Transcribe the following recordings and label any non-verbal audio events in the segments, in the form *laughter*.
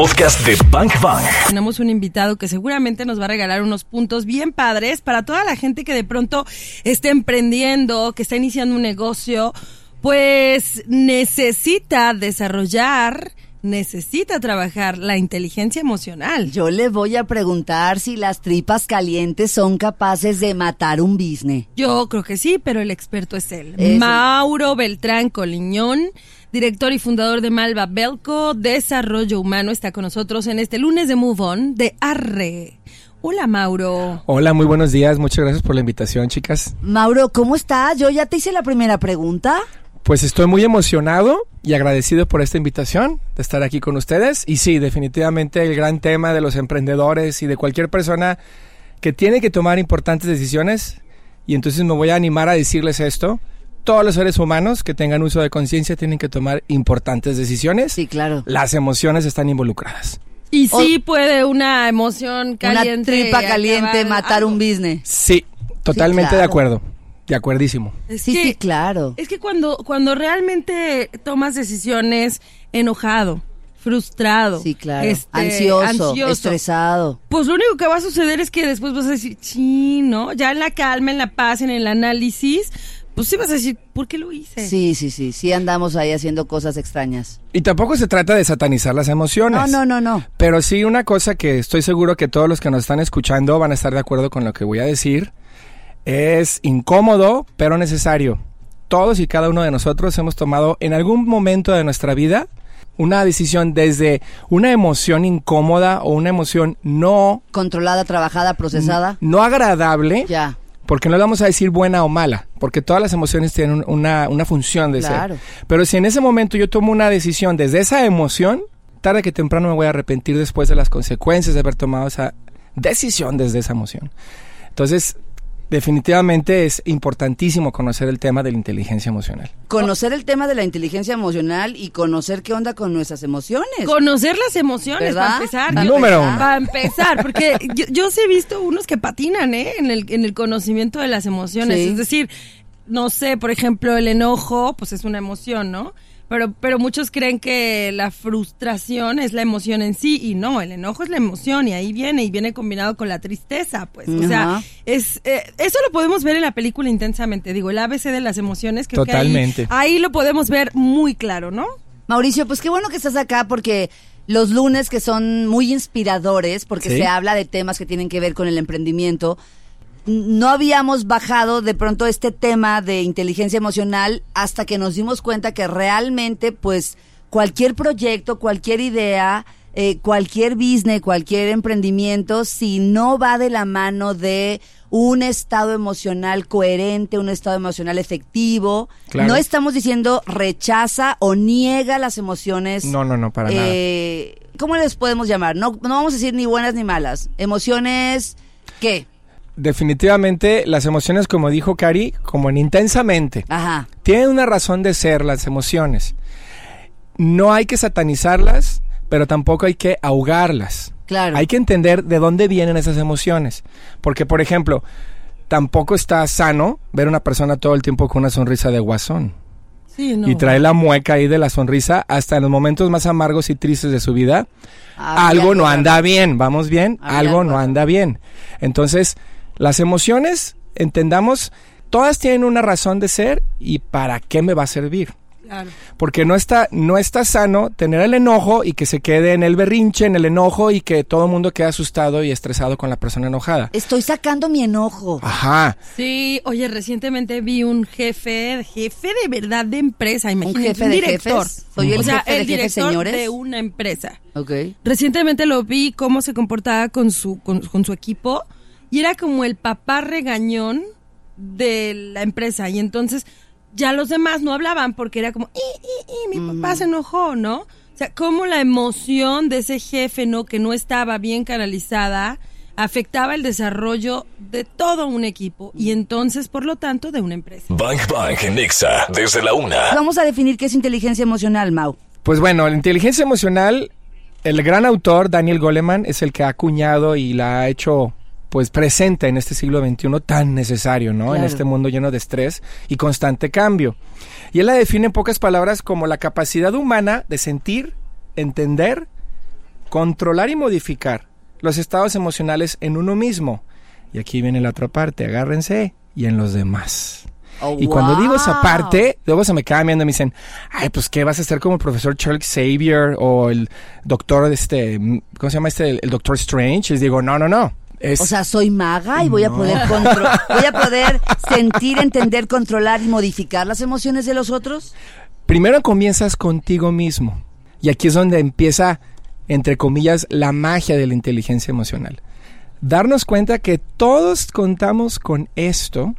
podcast de Bank Bang. Tenemos un invitado que seguramente nos va a regalar unos puntos bien padres para toda la gente que de pronto esté emprendiendo, que está iniciando un negocio, pues necesita desarrollar necesita trabajar la inteligencia emocional. Yo le voy a preguntar si las tripas calientes son capaces de matar un business. Yo creo que sí, pero el experto es él. Es él. Mauro Beltrán Coliñón, director y fundador de Malva Belco Desarrollo Humano, está con nosotros en este lunes de Move On de Arre. Hola Mauro. Hola, muy buenos días. Muchas gracias por la invitación, chicas. Mauro, ¿cómo estás? Yo ya te hice la primera pregunta. Pues estoy muy emocionado y agradecido por esta invitación de estar aquí con ustedes. Y sí, definitivamente el gran tema de los emprendedores y de cualquier persona que tiene que tomar importantes decisiones. Y entonces me voy a animar a decirles esto. Todos los seres humanos que tengan uso de conciencia tienen que tomar importantes decisiones. Sí, claro. Las emociones están involucradas. Y sí puede una emoción caliente. Una tripa caliente matar algo. un business. Sí, totalmente de claro. acuerdo. De acuerdísimo. Es Sí, que- sí, claro. Es que cuando, cuando realmente tomas decisiones enojado, frustrado, Sí, claro. este, ansioso, ansioso, estresado. Pues lo único que va a suceder es que después vas a decir, sí, ¿no? Ya en la calma, en la paz, en el análisis, pues sí vas a decir, ¿por qué lo hice? Sí, sí, sí. Sí andamos ahí haciendo cosas extrañas. Y tampoco se trata de satanizar las emociones. No, no, no, no. Pero sí una cosa que estoy seguro que todos los que nos están escuchando van a estar de acuerdo con lo que voy a decir. Es incómodo, pero necesario. Todos y cada uno de nosotros hemos tomado en algún momento de nuestra vida una decisión desde una emoción incómoda o una emoción no, Controlada, trabajada, procesada. no agradable, Ya. Porque no le vamos a decir buena o mala, porque todas las emociones tienen un- una, una función de Claro. ser. Pero si en ese momento yo tomo una decisión desde esa emoción, tarde que temprano me voy a arrepentir después de las consecuencias de haber tomado esa decisión desde esa emoción. Entonces, definitivamente es importantísimo conocer el tema de la inteligencia emocional. Conocer el tema de la inteligencia emocional y conocer qué onda con nuestras emociones. Conocer las emociones, ¿Verdad? para empezar. Para Número uno. Para empezar, porque yo, yo sí he visto unos que patinan, ¿eh? En el, en el conocimiento de las emociones. Sí. Es decir, no sé, por ejemplo, el enojo, pues es una emoción, ¿no? Pero, pero muchos creen que la frustración es la emoción en sí y no, el enojo es la emoción y ahí viene y viene combinado con la tristeza, pues. O sea, es eh, eso lo podemos ver en la película intensamente, digo, el ABC de las emociones, creo que ahí- Totalmente. ahí lo podemos ver muy claro, ¿no? Mauricio, pues qué bueno que estás acá porque los lunes que son muy inspiradores, porque Sí. se habla de temas que tienen que ver con el emprendimiento, no habíamos bajado de pronto este tema de inteligencia emocional hasta que nos dimos cuenta que realmente, pues, cualquier proyecto, cualquier idea, eh, cualquier business, cualquier emprendimiento, si no va de la mano de un estado emocional coherente, un estado emocional efectivo, Claro. no estamos diciendo rechaza o niega las emociones. No, no, no, para nada. eh, ¿Cómo les podemos llamar? No, no vamos a decir ni buenas ni malas. Emociones, ¿qué? Definitivamente las emociones, como dijo Cari, como en intensamente. Ajá. Tienen una razón de ser las emociones. No hay que satanizarlas, pero tampoco hay que ahogarlas. Claro. Hay que entender de dónde vienen esas emociones. Porque, por ejemplo, tampoco está sano ver a una persona todo el tiempo con una sonrisa de guasón. Sí, no. Y trae la mueca ahí de la sonrisa hasta en los momentos más amargos y tristes de su vida. Había algo no anda bien, vamos bien, Había algo no anda bien. Entonces, las emociones, entendamos, todas tienen una razón de ser y para qué me va a servir. Claro. Porque no está, no está sano tener el enojo y que se quede en el berrinche, en el enojo y que todo el mundo quede asustado y estresado con la persona enojada. Estoy sacando mi enojo. Ajá. Sí, oye, recientemente vi un jefe, jefe de verdad de empresa, imagínate, jefe un de director. jefes? Soy el o sea, jefe de el jefes, director señores. de una empresa. Ok. Recientemente lo vi cómo se comportaba con su con, con su equipo y era como el papá regañón de la empresa y entonces ya los demás no hablaban porque era como "I, i, i, mi papá se enojó, ¿no? O sea, cómo la emoción de ese jefe, ¿no? Que no estaba bien canalizada, afectaba el desarrollo de todo un equipo y entonces, por lo tanto, de una empresa. Bank Bang en Exa desde la una. Vamos a definir qué es inteligencia emocional, Mau. Pues bueno, la inteligencia emocional, el gran autor Daniel Goleman es el que ha acuñado y la ha hecho pues presente en este siglo XXI tan necesario, ¿no? En este mundo lleno de estrés y constante cambio. Y él la define en pocas palabras como la capacidad humana de sentir, entender controlar y modificar los estados emocionales en uno mismo. Y aquí viene la otra parte, agárrense, y en los demás. Oh, Y cuando digo esa parte, luego se me quedan viendo y me dicen, ay, pues qué vas a hacer como el profesor Charles Xavier o el doctor de este, ¿cómo se llama este? El, el doctor Strange. Les digo, no, no, no. Es, O sea, soy maga y voy a poder voy a poder sentir, entender, controlar y modificar las emociones de los otros. primero comienzas contigo mismo. Y aquí es donde empieza, entre comillas, la magia de la inteligencia emocional. Darnos cuenta que todos contamos con esto,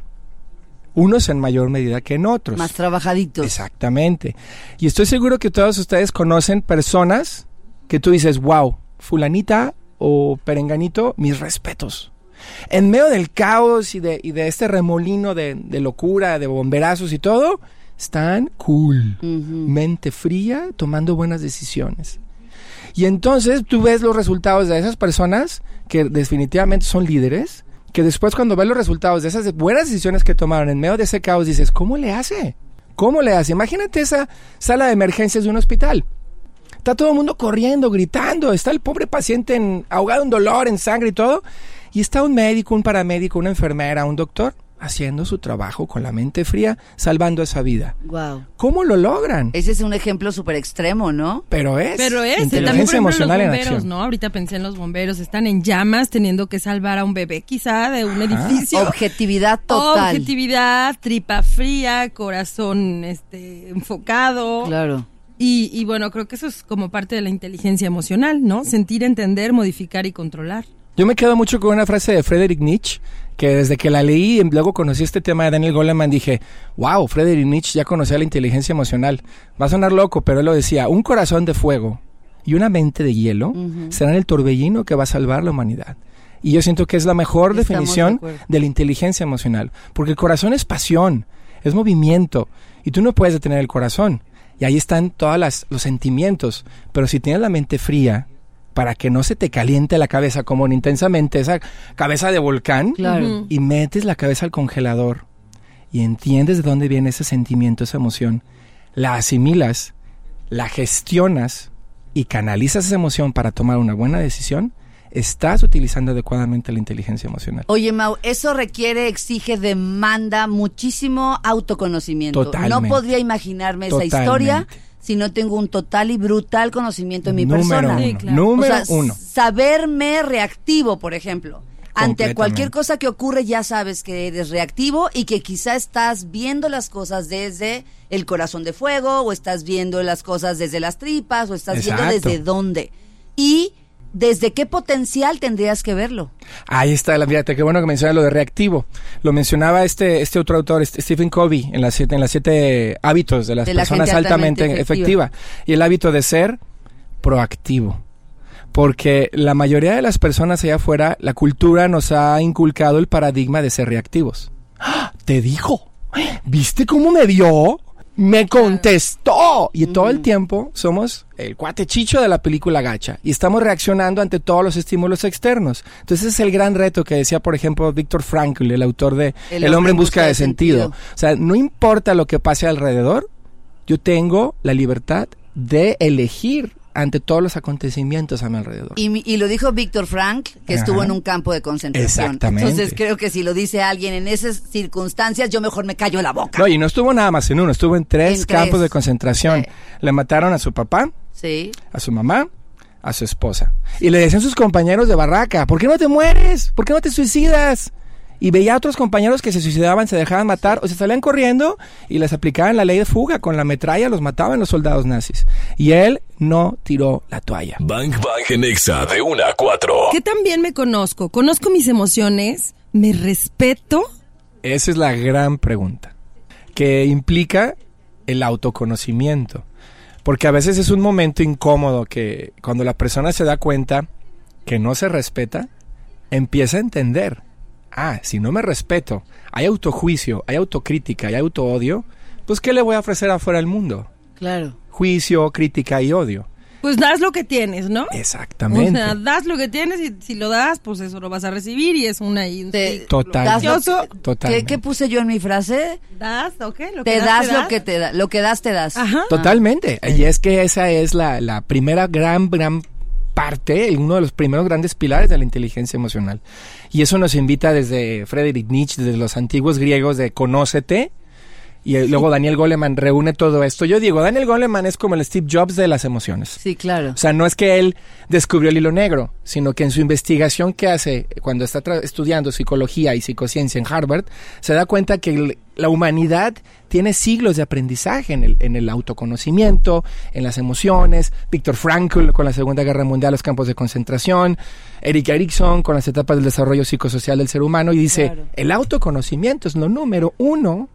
unos en mayor medida que en otros. Más trabajaditos. Exactamente. Y estoy seguro que todos ustedes conocen personas que tú dices, wow, fulanita o perenganito, mis respetos. En medio del caos y de, y de este remolino de, de locura, de bomberazos y todo, están cool, Ujú. mente fría, tomando buenas decisiones. Y entonces tú ves los resultados de esas personas que definitivamente son líderes, que después cuando ves los resultados de esas buenas decisiones que tomaron en medio de ese caos dices, ¿cómo le hace? ¿Cómo le hace? Imagínate esa sala de emergencias de un hospital. Está todo el mundo corriendo, gritando, está el pobre paciente en, ahogado en dolor, en sangre y todo, y está un médico, un paramédico, una enfermera, un doctor haciendo su trabajo con la mente fría, salvando esa vida. Wow. ¿Cómo lo logran? Ese es un ejemplo súper extremo, ¿no? Pero es, Pero es, inteligencia ejemplo, emocional los en bomberos, acción. ¿no? Ahorita pensé en los bomberos, están en llamas teniendo que salvar a un bebé quizá de un edificio. Objetividad total. Objetividad, tripa fría, corazón este enfocado. Claro. Y, y bueno, creo que eso es como parte de la inteligencia emocional, ¿no? Sentir, entender, modificar y controlar. Yo me quedo mucho con una frase de Friedrich Nietzsche, que desde que la leí y luego conocí este tema de Daniel Goleman, dije, wow, Friedrich Nietzsche ya conocía la inteligencia emocional. Va a sonar loco, pero él lo decía, un corazón de fuego y una mente de hielo serán el torbellino que va a salvar la humanidad. Y yo siento que es la mejor Estamos de definición acuerdo. de la inteligencia emocional, porque el corazón es pasión, es movimiento, y tú no puedes detener el corazón. Y ahí están todos los sentimientos, pero si tienes la mente fría, para que no se te caliente la cabeza como en intensamente esa cabeza de volcán, Claro. Y metes la cabeza al congelador y entiendes de dónde viene ese sentimiento, esa emoción, la asimilas, la gestionas y canalizas esa emoción para tomar una buena decisión, estás utilizando adecuadamente la inteligencia emocional. Oye, Mau, eso requiere, exige, demanda muchísimo autoconocimiento. Totalmente. No podría imaginarme esa historia si no tengo un total y brutal conocimiento de mi Número persona. uno. Sí, claro. Número o sea, uno. saberme reactivo, por ejemplo. Ante cualquier cosa que ocurre ya sabes que eres reactivo y que quizá estás viendo las cosas desde el corazón de fuego o estás viendo las cosas desde las tripas o estás viendo desde dónde. Y desde qué potencial tendrías que verlo. Ahí está, la, fíjate, qué bueno que mencionas lo de reactivo. Lo mencionaba este, este otro autor, este Stephen Covey, en las siete, en las siete hábitos de las De personas altamente altamente efectiva. efectiva. Y el hábito de ser proactivo. Porque la mayoría de las personas allá afuera, la cultura nos ha inculcado el paradigma de ser reactivos. ¡Ah! Te dijo, ¿viste cómo me vio? Me contestó. Y todo el tiempo somos el cuate chicho de la película gacha. Y estamos reaccionando ante todos los estímulos externos. Entonces ese es el gran reto que decía, por ejemplo, Víctor Frankl, el autor de El, hombre en busca de sentido. O sea, no importa lo que pase alrededor, yo tengo la libertad de elegir ante todos los acontecimientos a mi alrededor. Y, y lo dijo Víctor Frank, que estuvo en un campo de concentración. Exactamente. Entonces creo que si lo dice alguien en esas circunstancias, yo mejor me callo la boca. No, y no estuvo nada más en uno, estuvo en tres En campos tres. de concentración. Sí. Le mataron a su papá, Sí. a su mamá, a su esposa. Y le decían sus compañeros de barraca, ¿por qué no te mueres? ¿Por qué no te suicidas? Y veía a otros compañeros que se suicidaban, se dejaban matar o se salían corriendo y les aplicaban la ley de fuga. Con la metralla los mataban los soldados nazis. Y él no tiró la toalla. Bang Bang en Exa de 1 a 4. Que también me conozco, conozco mis emociones, me respeto. Esa es la gran pregunta, que implica el autoconocimiento. Porque a veces es un momento incómodo que cuando la persona se da cuenta que no se respeta, empieza a entender, ah, si no me respeto, hay autojuicio, hay autocrítica, hay autoodio, pues ¿qué le voy a ofrecer afuera al mundo? Claro. Juicio, crítica y odio. Pues das lo que tienes, ¿no? Exactamente. O sea, das lo que tienes y si lo das, pues eso lo vas a recibir y es una... y un Te- Total. vicioso. ¿Qué, puse yo en mi frase? Das, ¿ok? Lo Te que das lo que te da, lo que das te das. Ajá. Totalmente. Y es que esa es la, la primera gran, gran parte, uno de los primeros grandes pilares de la inteligencia emocional. Y eso nos invita desde Friedrich Nietzsche, desde los antiguos griegos de conócete, y luego Daniel Goleman reúne todo esto. Yo digo, Daniel Goleman es como el Steve Jobs de las emociones. Sí, claro. O sea, no es que él descubrió el hilo negro, sino que en su investigación que hace cuando está estudiando psicología y psicociencia en Harvard, se da cuenta que la humanidad tiene siglos de aprendizaje en el, en el autoconocimiento, en las emociones. Víctor Frankl con la Segunda Guerra Mundial, los campos de concentración. Eric Erickson con las etapas del desarrollo psicosocial del ser humano. Y dice, el autoconocimiento es lo número uno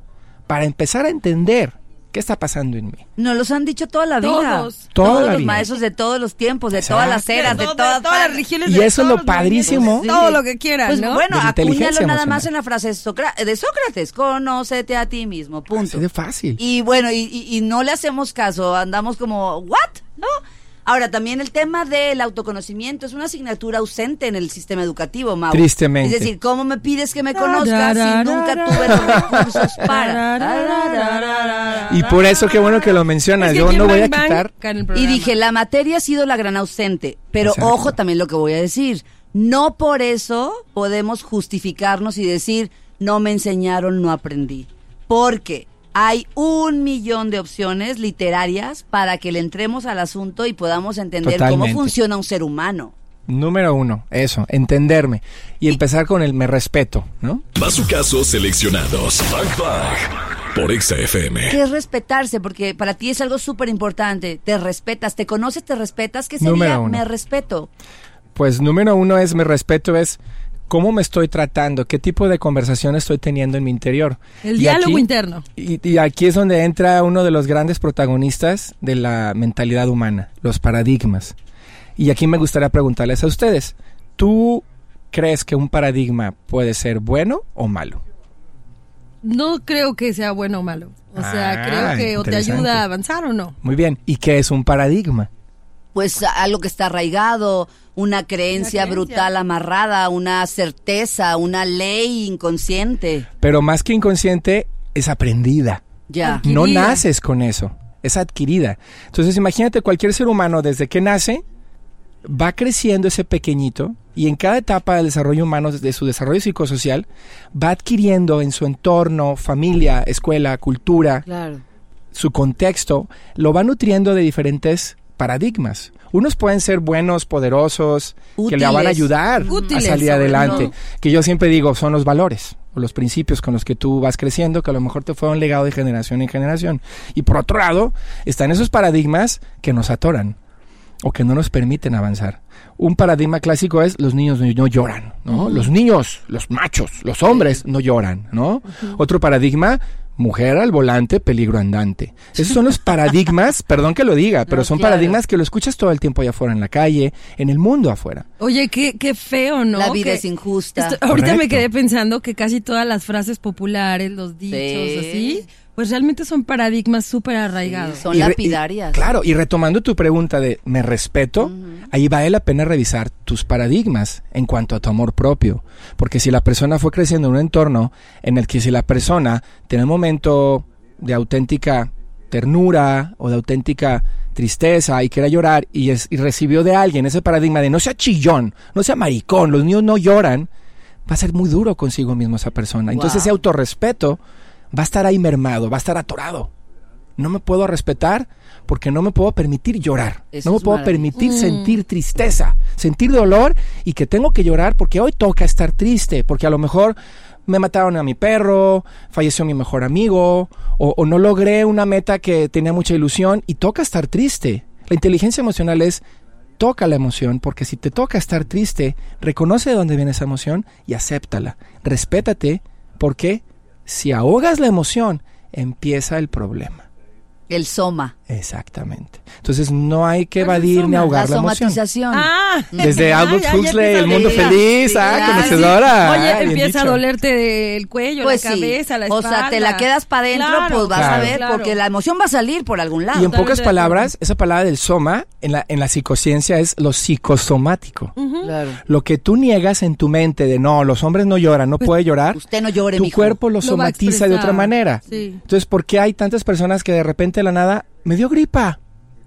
para empezar a entender qué está pasando en mí. Nos los han dicho toda la vida. Todos. Todos los maestros de todos los tiempos, de todas las eras, de, todas, las religiones. Y eso es lo padrísimo. Todo lo que quieras, pues ¿no? Bueno, acuñalo nada más en la frase de Sócrates, conócete a ti mismo, punto. Así de fácil. Y bueno, y, y no le hacemos caso, andamos como, ¿what? ¿No? Ahora, también el tema del autoconocimiento es una asignatura ausente en el sistema educativo, Mau. Tristemente. Es decir, ¿cómo me pides que me conozcas si nunca tuve los recursos para? Y por eso qué bueno que lo mencionas. Yo no voy a quitar. Y dije, la materia ha sido la gran ausente. Pero ojo también lo que voy a decir. No por eso podemos justificarnos y decir, no me enseñaron, no aprendí. Porque hay un millón de opciones literarias para que le entremos al asunto y podamos entender cómo funciona un ser humano. Número uno, eso, entenderme. Y, empezar con el me respeto, ¿no? casos seleccionados. Bang Bang. Por XFM. ¿Qué es respetarse? Porque para ti es algo súper importante. Te respetas, te conoces, te respetas. ¿Qué sería me respeto? Pues número uno es me respeto es cómo me estoy tratando, qué tipo de conversación estoy teniendo en mi interior. El diálogo interno. Y, aquí es donde entra uno de los grandes protagonistas de la mentalidad humana, los paradigmas. Y aquí me gustaría preguntarles a ustedes, ¿tú crees que un paradigma puede ser bueno o malo? No creo que sea bueno o malo. O sea, ah, creo que o te ayuda a avanzar o no. Muy bien. ¿Y qué es un paradigma? Pues algo que está arraigado, una creencia, brutal amarrada, una certeza, una ley inconsciente. Pero más que inconsciente, es aprendida. Ya. No naces con eso, es adquirida. Entonces imagínate cualquier ser humano desde que nace, va creciendo ese pequeñito y en cada etapa del desarrollo humano, de su desarrollo psicosocial, va adquiriendo en su entorno, familia, escuela, cultura, su contexto, lo va nutriendo de diferentes paradigmas. Unos pueden ser buenos, poderosos, que le van a ayudar a salir adelante. Que yo siempre digo, son los valores o los principios con los que tú vas creciendo, que a lo mejor te fueron legado de generación en generación. Y por otro lado, están esos paradigmas que nos atoran o que no nos permiten avanzar. Un paradigma clásico es los niños no, lloran, ¿no? Los niños, los machos, los hombres no lloran, ¿no? Otro paradigma, mujer al volante, peligro andante. Esos son los paradigmas, *laughs* perdón que lo diga, pero son paradigmas que lo escuchas todo el tiempo allá afuera en la calle, en el mundo afuera. Oye, qué, qué feo, ¿no? La vida es injusta. ahorita me quedé pensando que casi todas las frases populares, los dichos, así, pues realmente son paradigmas súper arraigados. son lapidarias. claro, y retomando tu pregunta de me respeto, ahí vale la pena revisar tus paradigmas en cuanto a tu amor propio. Porque si la persona fue creciendo en un entorno en el que si la persona tiene un momento de auténtica ternura o de auténtica tristeza y quiera llorar y, es, y recibió de alguien ese paradigma de no sea chillón, no sea maricón, los niños no lloran, va a ser muy duro consigo mismo esa persona. Entonces ese autorrespeto va a estar ahí mermado, va a estar atorado. No me puedo respetar porque no me puedo permitir llorar. no me puedo permitir mm. sentir tristeza, sentir dolor y que tengo que llorar porque hoy toca estar triste, porque a lo mejor me mataron a mi perro, falleció mi mejor amigo, o, o, no logré una meta que tenía mucha ilusión y toca estar triste. La inteligencia emocional es toca la emoción, porque si te toca estar triste, reconoce de dónde viene esa emoción y acéptala. Respétate, porque si ahogas la emoción, empieza el problema. El soma. Exactamente. Entonces no hay que evadir ni ahogar la, somatización. Ah, Desde *laughs* Albert Huxley, El Mundo Feliz, ah, conocedora. Oye, ah, empieza a dolerte el cuello, pues la cabeza, la espalda. O sea, te la quedas para adentro, pues vas a ver, porque la emoción va a salir por algún lado. Y en pocas palabras, esa palabra del soma, en la, en la psicociencia es lo psicosomático. claro. Lo que tú niegas en tu mente de no, los hombres no lloran, no pues, puede llorar. Usted no llore, Tu cuerpo lo, somatiza de otra manera. Entonces, ¿por qué hay tantas personas que de repente de la nada me dio gripa?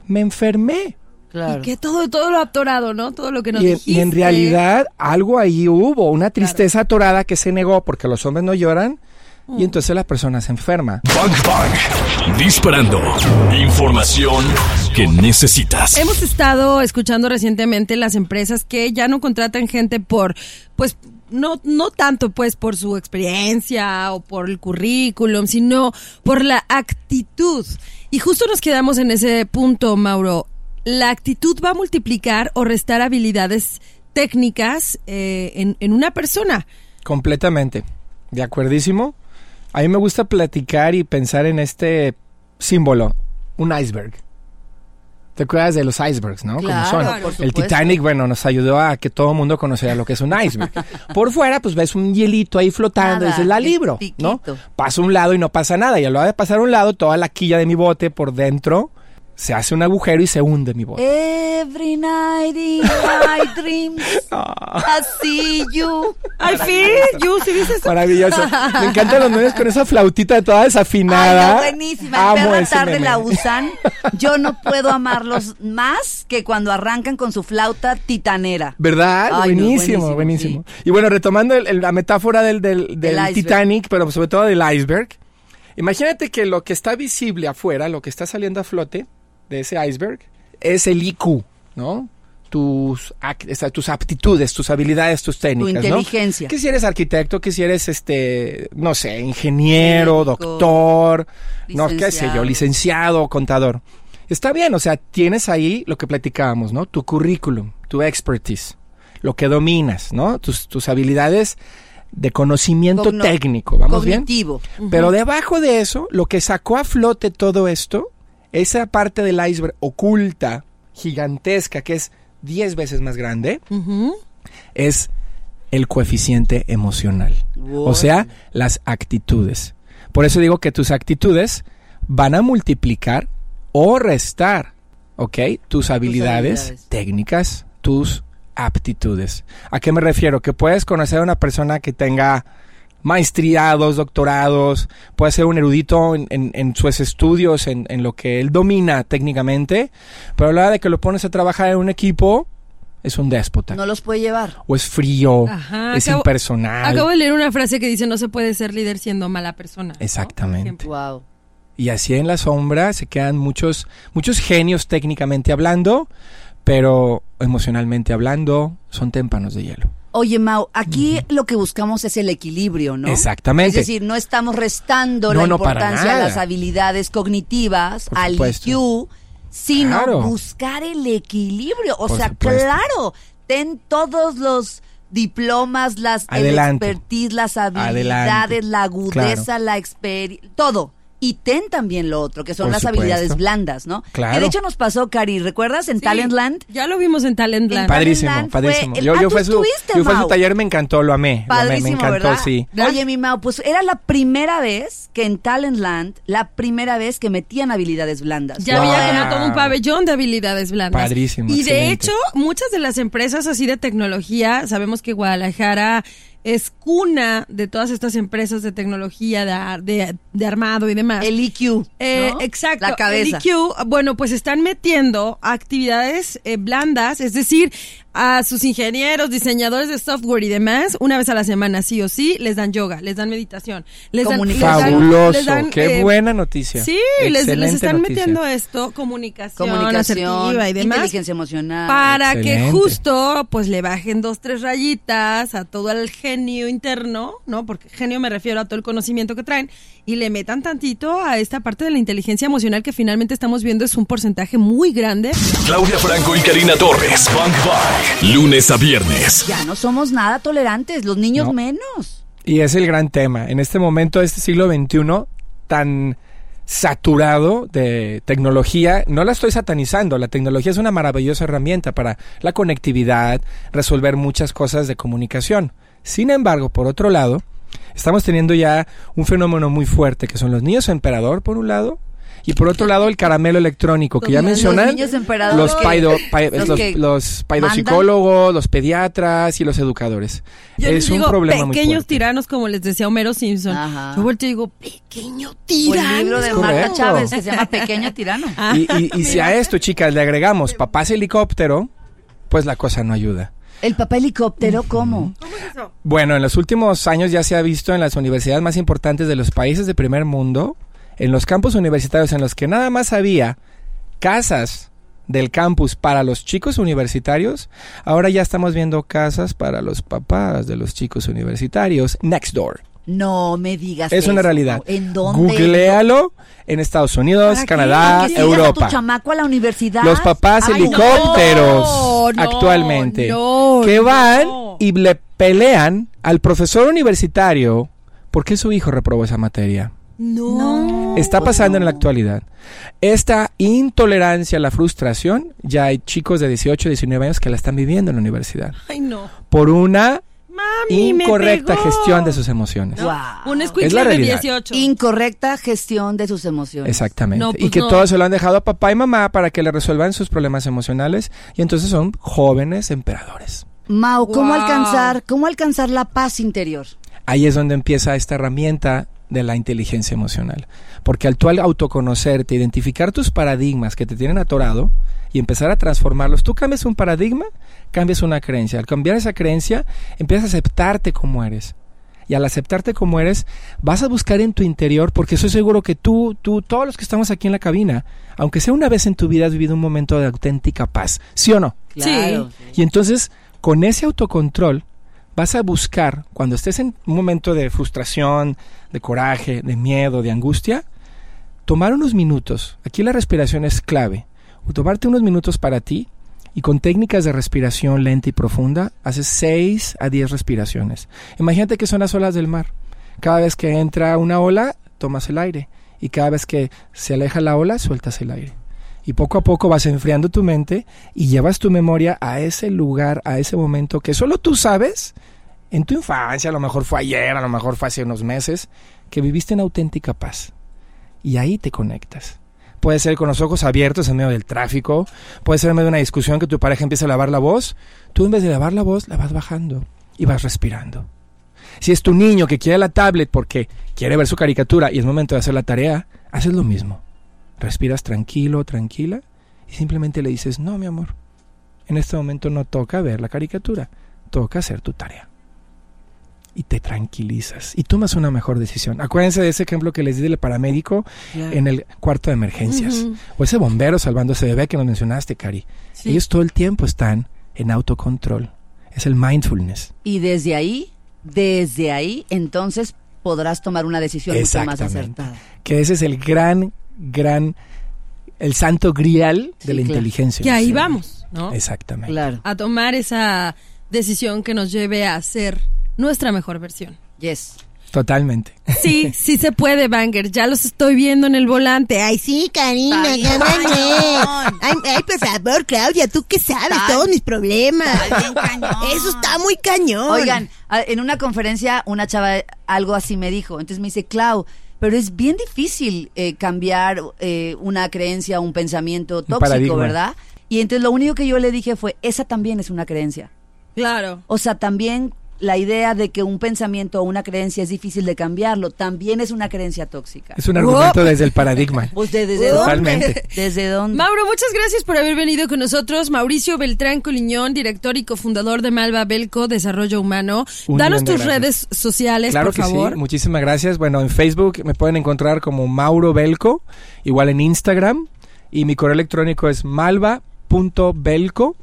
me enfermé. Claro. Y que todo, todo lo atorado, ¿no? Todo lo que nos Y en, y en dijiste. realidad algo ahí hubo, una tristeza atorada que se negó porque los hombres no lloran Mm. y entonces la persona se enferma. Bang Bang. Disparando. Información que necesitas. Hemos estado escuchando recientemente las empresas que ya no contratan gente por, pues, no, no tanto pues por su experiencia o por el currículum, sino por la actitud. Y justo nos quedamos en ese punto, Mauro. La actitud va a multiplicar o restar habilidades técnicas eh, en, en una persona. Completamente. De acuerdísimo. A mí me gusta platicar y pensar en este símbolo, un iceberg. ¿Te acuerdas de los icebergs, no? Claro, Como son. por el. Titanic, bueno, nos ayudó a que todo el mundo conociera lo que es un iceberg. *laughs* Por fuera, pues ves un hielito ahí flotando y dices, la libro, ¿no? a un lado y no pasa nada. Y a lo de pasar a un lado, toda la quilla de mi bote por dentro se hace un agujero y se hunde mi bote. Every night in my *laughs* dreams, I see you. Al fin, you, ¿sí viste eso? Maravilloso. Me encantan los memes con esa flautita toda Ay, desafinada. no, buenísima. En Amo ese tarde meme. la usan. Yo no puedo amarlos más que cuando arrancan con su flauta titanera. ¿Verdad? Ay, no, buenísimo, buenísimo. Y bueno, retomando el- el- la metáfora del, del. Titanic, pero sobre todo del iceberg. Imagínate que lo que está visible afuera, lo que está saliendo a flote de ese iceberg, es el IQ, ¿no? Tus, tus aptitudes, tus habilidades, tus técnicas, ¿no? inteligencia. Que si eres arquitecto, que si eres, este, no sé, ingeniero, Médico, doctor, no, qué sé yo, licenciado, contador. Está bien, o sea, tienes ahí lo que platicábamos, ¿no? Tu currículum, tu expertise, lo que dominas, ¿no? Tus, tus habilidades de conocimiento Cogno- técnico, ¿vamos bien? Cognitivo. Pero debajo de eso, lo que sacó a flote todo esto, esa parte del iceberg oculta, gigantesca, que es 10 veces más grande, es el coeficiente emocional. O sea, las actitudes. Por eso digo que tus actitudes van a multiplicar o restar, ¿ok? Tus habilidades, habilidades. técnicas, tus aptitudes. ¿A qué me refiero? Que puedes conocer a una persona que tenga maestriados, doctorados, puede ser un erudito en, en- en sus estudios, en, en lo que él domina técnicamente, pero a la hora de que lo pones a trabajar en un equipo, es un déspota. No los puede llevar. O es frío, Ajá, es acabo- impersonal. Acabo de leer una frase que dice no se puede ser líder siendo mala persona. Exactamente. Wow. Y así en la sombra se quedan muchos, muchos genios técnicamente hablando, pero emocionalmente hablando son témpanos de hielo. Oye, Mau, aquí lo que buscamos es el equilibrio, ¿no? Exactamente. Es decir, no estamos restando No, la no, importancia a las habilidades cognitivas, Por al supuesto. IQ, sino Claro. buscar el equilibrio. O Por sea, supuesto. claro, ten todos los diplomas, las el expertise, las habilidades, Adelante. la agudeza, la experiencia, todo. Y ten también lo otro, que son Por las supuesto. habilidades blandas, ¿no? Claro. Que de hecho nos pasó, Cari, ¿recuerdas? En Sí, Talentland. Ya lo vimos en Talentland. En Padrísimo, Talentland fue padrísimo. el- yo, Ah, yo tú fui a su, estuviste, yo fui a su Mau. taller, me encantó, lo amé. lo amé, Padrísimo, me encantó, ¿verdad? sí. Oye, mi Mau, pues era la primera vez que en Talentland, la primera vez que metían habilidades blandas. Ya Wow. había como todo un pabellón de habilidades blandas. Padrísimo, Y de hecho, muchas de las empresas así de tecnología, sabemos que Guadalajara es cuna de todas estas empresas de tecnología, de, de, de armado y demás. El IQ. Eh, ¿no? Exacto. La cabeza. El IQ, bueno, pues están metiendo actividades eh, blandas, es decir, a sus ingenieros, diseñadores de software y demás, una vez a la semana, sí o sí, les dan yoga, les dan meditación, les dan, les dan- Fabuloso, les dan, qué eh, buena noticia. Sí, les, les están noticia. metiendo esto, comunicación, Comunicación, asertiva y demás. inteligencia emocional. Para que justo pues le bajen dos, tres rayitas a todo el genio interno, ¿no? Porque genio me refiero a todo el conocimiento que traen y le metan tantito a esta parte de la inteligencia emocional que finalmente estamos viendo es un porcentaje muy grande. Claudia Franco y Karina Torres. Bang. Lunes a viernes. Ya no somos nada tolerantes, los niños No. menos. Y es el gran tema. En este momento, este siglo XXI, tan saturado de tecnología, no la estoy satanizando, la tecnología es una maravillosa herramienta para la conectividad, resolver muchas cosas de comunicación. Sin embargo, por otro lado, estamos teniendo ya un fenómeno muy fuerte que son los niños emperador, por un lado, Y por otro lado, el caramelo electrónico, que ya Los mencionan los, que- paido- pa- los los, los paidopsicólogos, los pediatras y los educadores. Yo es un digo problema muy pequeños fuerte. tiranos, como les decía Homero Simpson. Ajá. Yo vuelto y digo, pequeño O tirano. el libro de Marta correcto. Chávez que se llama Pequeño Tirano. Y, y- y si a esto, chicas, le agregamos papás helicóptero, pues la cosa no ayuda. El papá helicóptero, ¿cómo? Bueno, en los últimos años ya se ha visto en las universidades más importantes de los países de primer mundo, en los campus universitarios en los que nada más había casas del campus para los chicos universitarios, ahora ya estamos viendo casas para los papás de los chicos universitarios next door. No me digas Es una eso. realidad. ¿En dónde? Googlealo en Estados Unidos. Canadá, ¿Que sigas a tu Europa. chamaco a la universidad? Los papás Ay, helicópteros No, no, actualmente no, que van no. y le pelean al profesor universitario porque su hijo reprobó esa materia. no. Está pasando en la actualidad. Esta intolerancia a la frustración, ya hay chicos de 18, 19 años que la están viviendo en la universidad Ay, no. por una Mami, me incorrecta pegó. gestión de sus emociones. Guau. Un Es la de realidad. 18. Incorrecta gestión de sus emociones. Exactamente. No, y pues que no. todo se lo han dejado a papá y mamá para que le resuelvan sus problemas emocionales y entonces son jóvenes emperadores. Mau, ¿cómo Guau. alcanzar, cómo alcanzar la paz interior? Ahí es donde empieza esta herramienta de la inteligencia emocional. Porque al tú al autoconocerte, identificar tus paradigmas que te tienen atorado y empezar a transformarlos, tú cambias un paradigma, cambias una creencia. Al cambiar esa creencia, empiezas a aceptarte como eres. Y al aceptarte como eres, vas a buscar en tu interior, porque estoy seguro que tú, tú, todos los que estamos aquí en la cabina, aunque sea una vez en tu vida, has vivido un momento de auténtica paz. ¿Sí o no? Claro. Y entonces, con ese autocontrol, vas a buscar, cuando estés en un momento de frustración, de coraje, de miedo, de angustia, tomar unos minutos. Aquí la respiración es clave. Tomarte unos minutos para ti y con técnicas de respiración lenta y profunda, haces 6 a 10 respiraciones. Imagínate que son las olas del mar. Cada vez que entra una ola, tomas el aire. Y cada vez que se aleja la ola, sueltas el aire. Y poco a poco vas enfriando tu mente y llevas tu memoria a ese lugar, a ese momento que solo tú sabes, en tu infancia, a lo mejor fue ayer, a lo mejor fue hace unos meses, que viviste en auténtica paz. Y ahí te conectas. Puede ser con los ojos abiertos en medio del tráfico, puede ser en medio de una discusión que tu pareja empieza a lavar la voz, tú en vez de lavar la voz la vas bajando y vas respirando. Si es tu niño que quiere la tablet porque quiere ver su caricatura y es momento de hacer la tarea, haces lo mismo. Respiras tranquilo, tranquila y simplemente le dices, no, mi amor, en este momento no toca ver la caricatura, toca hacer tu tarea. Y te tranquilizas y tomas una mejor decisión. Acuérdense de ese ejemplo que les di del paramédico en el cuarto de emergencias. O ese bombero salvando a ese bebé que nos mencionaste, Cari. Sí. Ellos todo el tiempo están en autocontrol. Es el mindfulness. Y desde ahí, desde ahí, entonces podrás tomar una decisión mucho más acertada. Que ese es el gran, gran, el santo grial Sí, de la claro. inteligencia. Que ahí vamos, ¿no? Exactamente. Claro. A tomar esa decisión que nos lleve a ser nuestra mejor versión. Yes. Totalmente. Sí, *laughs* sí se puede, Banger. Ya los estoy viendo en el volante. Ay, sí, Karina, Ay. Ay, ay, por favor, Claudia, tú qué sabes todos mis problemas. está bien cañón. Eso está muy cañón. Oigan, en una conferencia una chava algo así me dijo. Entonces me dice, Clau, pero es bien difícil eh, cambiar eh, una creencia, un pensamiento tóxico. ¿verdad? Y entonces lo único que yo le dije fue, esa también es una creencia. Claro. O sea, también la idea de que un pensamiento o una creencia es difícil de cambiarlo, también es una creencia tóxica. Es un argumento desde el paradigma. *laughs* Pues de- desde Totalmente. dónde? ¿Desde dónde? Mauro, muchas gracias por haber venido con nosotros. Mauricio Beltrán Coliñón, director y cofundador de Malva Belco Desarrollo Humano. Un Danos tus gracias. redes sociales, Claro por que favor. sí, muchísimas gracias. Bueno, en Facebook me pueden encontrar como Mauro Belco, igual en Instagram, y mi correo electrónico es malva.belco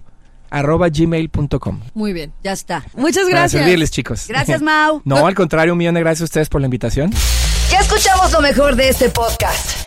arroba gmail.com. Muy bien. Ya está. Muchas gracias. servirles, chicos. Gracias, *laughs* Mau. No, al contrario, un millón de gracias a ustedes por la invitación. Ya escuchamos lo mejor de este podcast.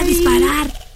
disparar.